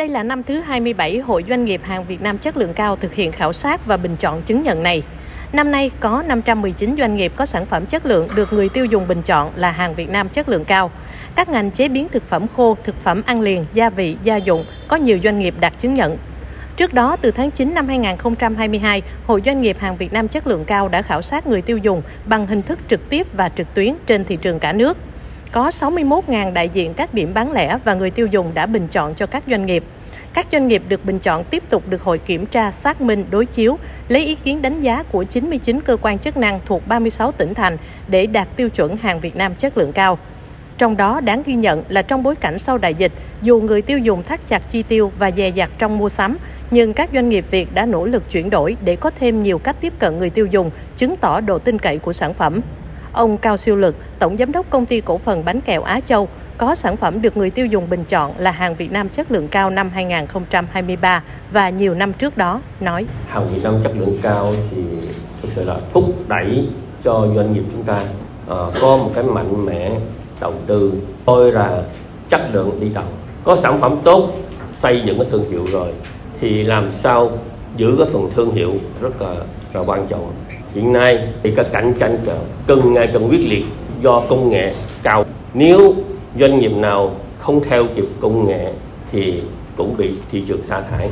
Đây là năm thứ 27 Hội Doanh nghiệp hàng Việt Nam chất lượng cao thực hiện khảo sát và bình chọn chứng nhận này. Năm nay có 519 doanh nghiệp có sản phẩm chất lượng được người tiêu dùng bình chọn là hàng Việt Nam chất lượng cao. Các ngành chế biến thực phẩm khô, thực phẩm ăn liền, gia vị, gia dụng có nhiều doanh nghiệp đạt chứng nhận. Trước đó, từ tháng 9 năm 2022, Hội Doanh nghiệp hàng Việt Nam chất lượng cao đã khảo sát người tiêu dùng bằng hình thức trực tiếp và trực tuyến trên thị trường cả nước. Có 61.000 đại diện các điểm bán lẻ và người tiêu dùng đã bình chọn cho các doanh nghiệp. Các doanh nghiệp được bình chọn tiếp tục được hội kiểm tra, xác minh, đối chiếu, lấy ý kiến đánh giá của 99 cơ quan chức năng thuộc 36 tỉnh thành để đạt tiêu chuẩn hàng Việt Nam chất lượng cao. Trong đó đáng ghi nhận là trong bối cảnh sau đại dịch, dù người tiêu dùng thắt chặt chi tiêu và dè dặt trong mua sắm, nhưng các doanh nghiệp Việt đã nỗ lực chuyển đổi để có thêm nhiều cách tiếp cận người tiêu dùng, chứng tỏ độ tin cậy của sản phẩm. Ông Cao Siêu Lực, Tổng Giám đốc Công ty Cổ phần Bánh kẹo Á Châu, có sản phẩm được người tiêu dùng bình chọn là hàng Việt Nam chất lượng cao năm 2023 và nhiều năm trước đó, nói. Hàng Việt Nam chất lượng cao thì thực sự là thúc đẩy cho doanh nghiệp chúng ta à, có một cái mạnh mẽ đầu tư tôi là chất lượng đi đầu có sản phẩm tốt xây dựng cái thương hiệu rồi thì làm sao giữ cái phần thương hiệu rất là, là quan trọng. Hiện nay thì các cạnh tranh cần ngày càng quyết liệt do công nghệ cao. Nếu doanh nghiệp nào không theo kịp công nghệ thì cũng bị thị trường sa thải.